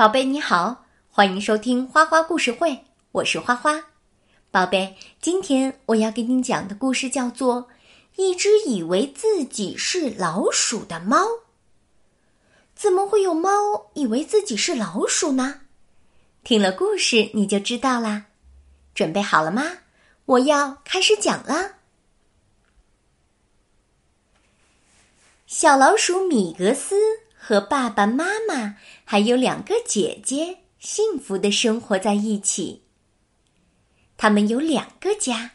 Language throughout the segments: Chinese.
宝贝你好，欢迎收听花花故事会，我是花花。宝贝，今天我要给你讲的故事叫做《一只以为自己是老鼠的猫》。怎么会有猫以为自己是老鼠呢？听了故事你就知道啦。准备好了吗？我要开始讲了。小老鼠米格斯。和爸爸妈妈还有两个姐姐幸福的生活在一起。他们有两个家。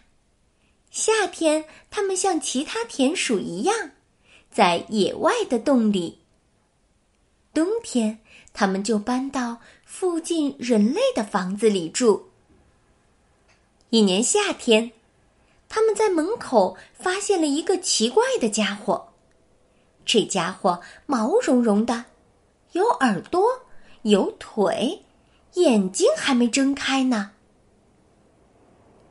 夏天，他们像其他田鼠一样，在野外的洞里。冬天，他们就搬到附近人类的房子里住。一年夏天，他们在门口发现了一个奇怪的家伙。这家伙毛茸茸的，有耳朵，有腿，眼睛还没睁开呢。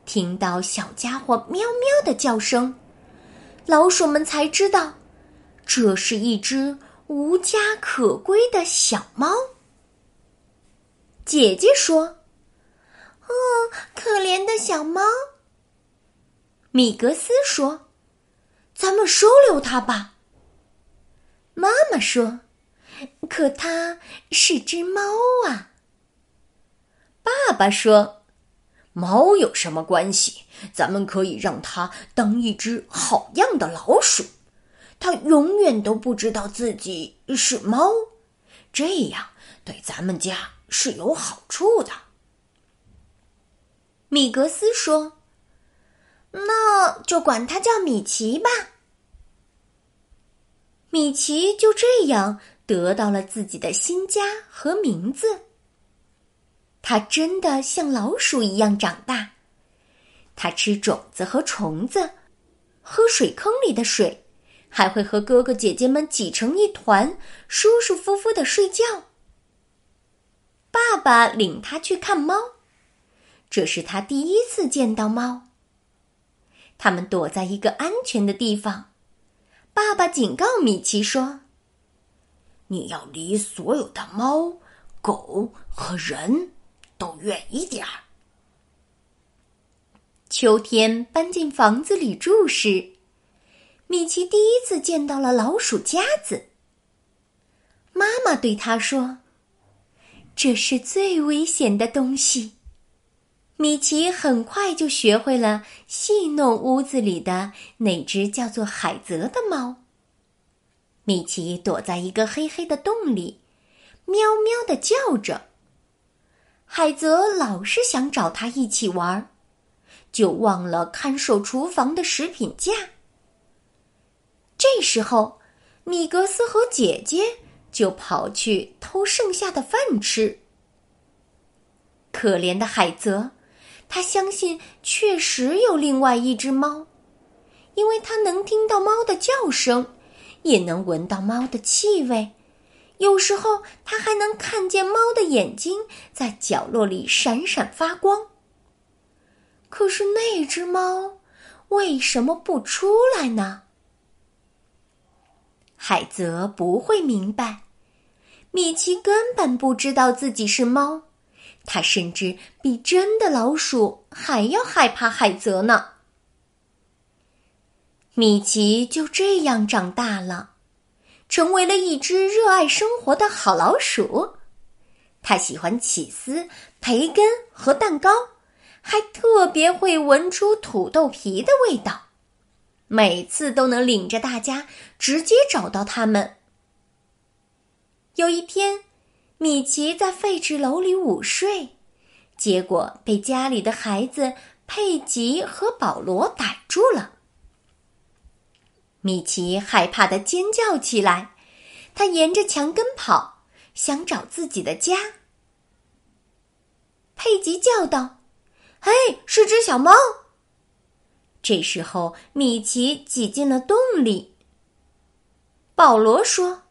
听到小家伙喵喵的叫声，老鼠们才知道，这是一只无家可归的小猫。姐姐说：“哦，可怜的小猫。”米格斯说：“咱们收留它吧。”妈妈说：“可它是只猫啊。”爸爸说：“猫有什么关系？咱们可以让它当一只好样的老鼠，它永远都不知道自己是猫，这样对咱们家是有好处的。”米格斯说：“那就管它叫米奇吧。”米奇就这样得到了自己的新家和名字。他真的像老鼠一样长大，他吃种子和虫子，喝水坑里的水，还会和哥哥姐姐们挤成一团，舒舒服服的睡觉。爸爸领他去看猫，这是他第一次见到猫。他们躲在一个安全的地方。爸爸警告米奇说：“你要离所有的猫、狗和人都远一点儿。”秋天搬进房子里住时，米奇第一次见到了老鼠夹子。妈妈对他说：“这是最危险的东西。”米奇很快就学会了戏弄屋子里的那只叫做海泽的猫。米奇躲在一个黑黑的洞里，喵喵的叫着。海泽老是想找他一起玩，就忘了看守厨房的食品架。这时候，米格斯和姐姐就跑去偷剩下的饭吃。可怜的海泽。他相信确实有另外一只猫，因为他能听到猫的叫声，也能闻到猫的气味，有时候他还能看见猫的眼睛在角落里闪闪发光。可是那只猫为什么不出来呢？海泽不会明白，米奇根本不知道自己是猫。他甚至比真的老鼠还要害怕海泽呢。米奇就这样长大了，成为了一只热爱生活的好老鼠。他喜欢起司、培根和蛋糕，还特别会闻出土豆皮的味道，每次都能领着大家直接找到他们。有一天。米奇在废纸楼里午睡，结果被家里的孩子佩吉和保罗逮住了。米奇害怕的尖叫起来，他沿着墙根跑，想找自己的家。佩吉叫道：“嘿，是只小猫！”这时候，米奇挤进了洞里。保罗说：“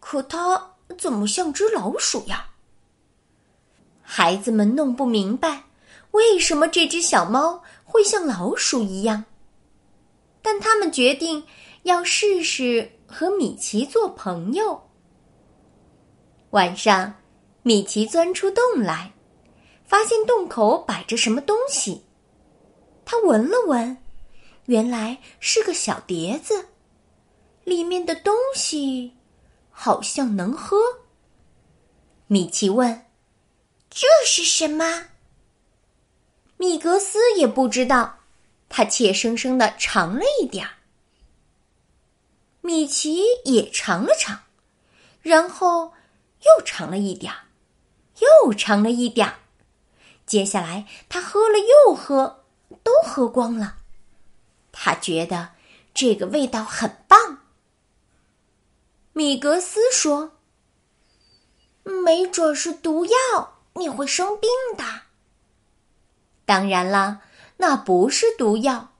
可他……”怎么像只老鼠呀？孩子们弄不明白，为什么这只小猫会像老鼠一样。但他们决定要试试和米奇做朋友。晚上，米奇钻出洞来，发现洞口摆着什么东西。他闻了闻，原来是个小碟子，里面的东西好像能喝。米奇问：“这是什么？”米格斯也不知道，他怯生生的尝了一点儿。米奇也尝了尝，然后又尝了一点儿，又尝了一点儿。接下来他喝了又喝，都喝光了。他觉得这个味道很棒。米格斯说：“没准是毒药，你会生病的。”当然了，那不是毒药。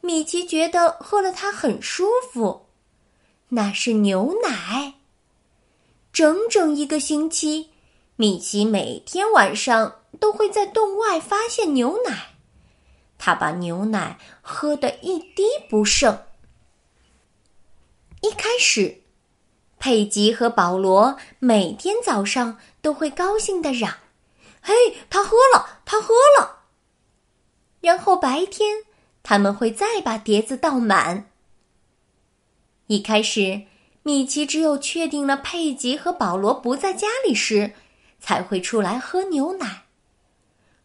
米奇觉得喝了它很舒服，那是牛奶。整整一个星期，米奇每天晚上都会在洞外发现牛奶，他把牛奶喝得一滴不剩。一开始，佩吉和保罗每天早上都会高兴地嚷：“嘿，他喝了，他喝了！”然后白天，他们会再把碟子倒满。一开始，米奇只有确定了佩吉和保罗不在家里时，才会出来喝牛奶。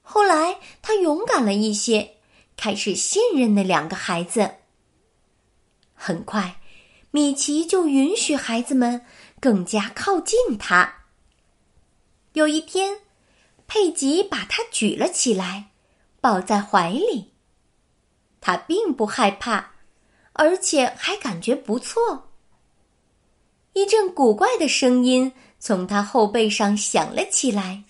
后来，他勇敢了一些，开始信任那两个孩子。很快，米奇就允许孩子们更加靠近他。有一天，佩吉把他举了起来。抱在怀里，他并不害怕，而且还感觉不错。一阵古怪的声音从他后背上响了起来，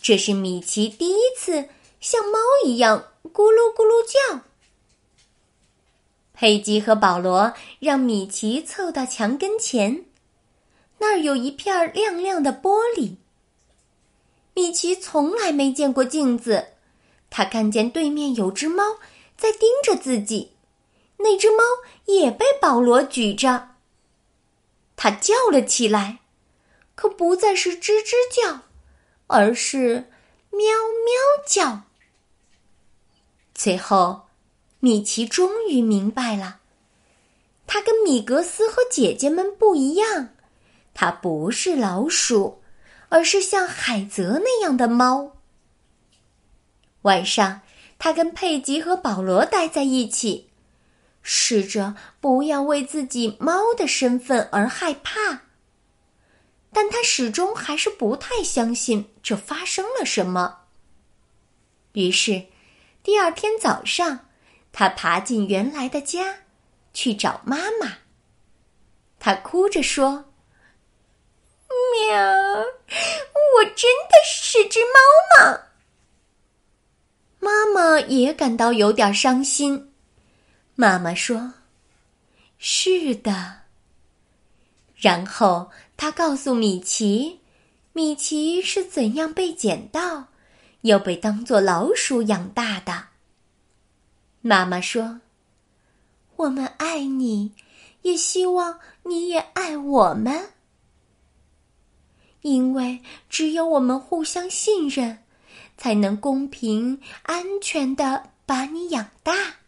这是米奇第一次像猫一样咕噜咕噜叫。佩吉和保罗让米奇凑到墙跟前，那儿有一片亮亮的玻璃。米奇从来没见过镜子。他看见对面有只猫在盯着自己，那只猫也被保罗举着。他叫了起来，可不再是吱吱叫，而是喵喵叫。最后，米奇终于明白了，他跟米格斯和姐姐们不一样，他不是老鼠，而是像海泽那样的猫。晚上，他跟佩吉和保罗待在一起，试着不要为自己猫的身份而害怕。但他始终还是不太相信这发生了什么。于是，第二天早上，他爬进原来的家，去找妈妈。他哭着说：“喵，我真的是只猫吗？”妈妈也感到有点伤心。妈妈说：“是的。”然后她告诉米奇，米奇是怎样被捡到，又被当做老鼠养大的。妈妈说：“我们爱你，也希望你也爱我们，因为只有我们互相信任。”才能公平、安全的把你养大。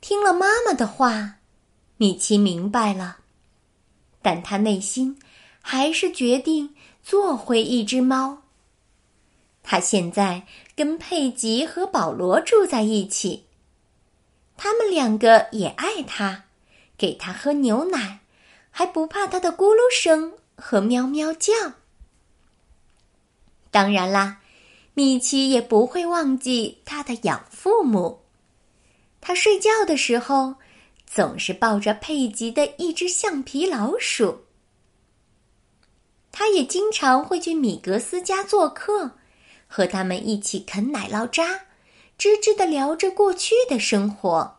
听了妈妈的话，米奇明白了，但他内心还是决定做回一只猫。他现在跟佩吉和保罗住在一起，他们两个也爱他，给他喝牛奶，还不怕他的咕噜声和喵喵叫。当然啦。米奇也不会忘记他的养父母。他睡觉的时候，总是抱着佩吉的一只橡皮老鼠。他也经常会去米格斯家做客，和他们一起啃奶酪渣，吱吱的聊着过去的生活。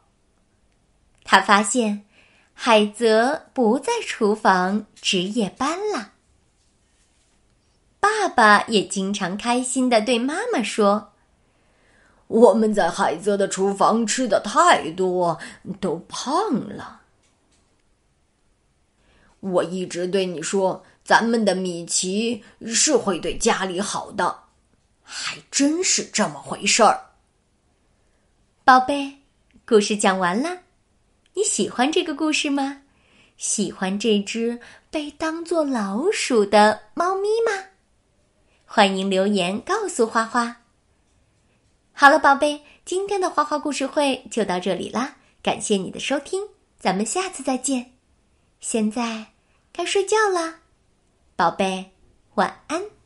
他发现，海泽不在厨房值夜班了。爸爸也经常开心的对妈妈说：“我们在海泽的厨房吃的太多，都胖了。”我一直对你说，咱们的米奇是会对家里好的，还真是这么回事儿。宝贝，故事讲完了，你喜欢这个故事吗？喜欢这只被当做老鼠的猫咪吗？欢迎留言告诉花花。好了，宝贝，今天的花花故事会就到这里啦，感谢你的收听，咱们下次再见。现在该睡觉了，宝贝，晚安。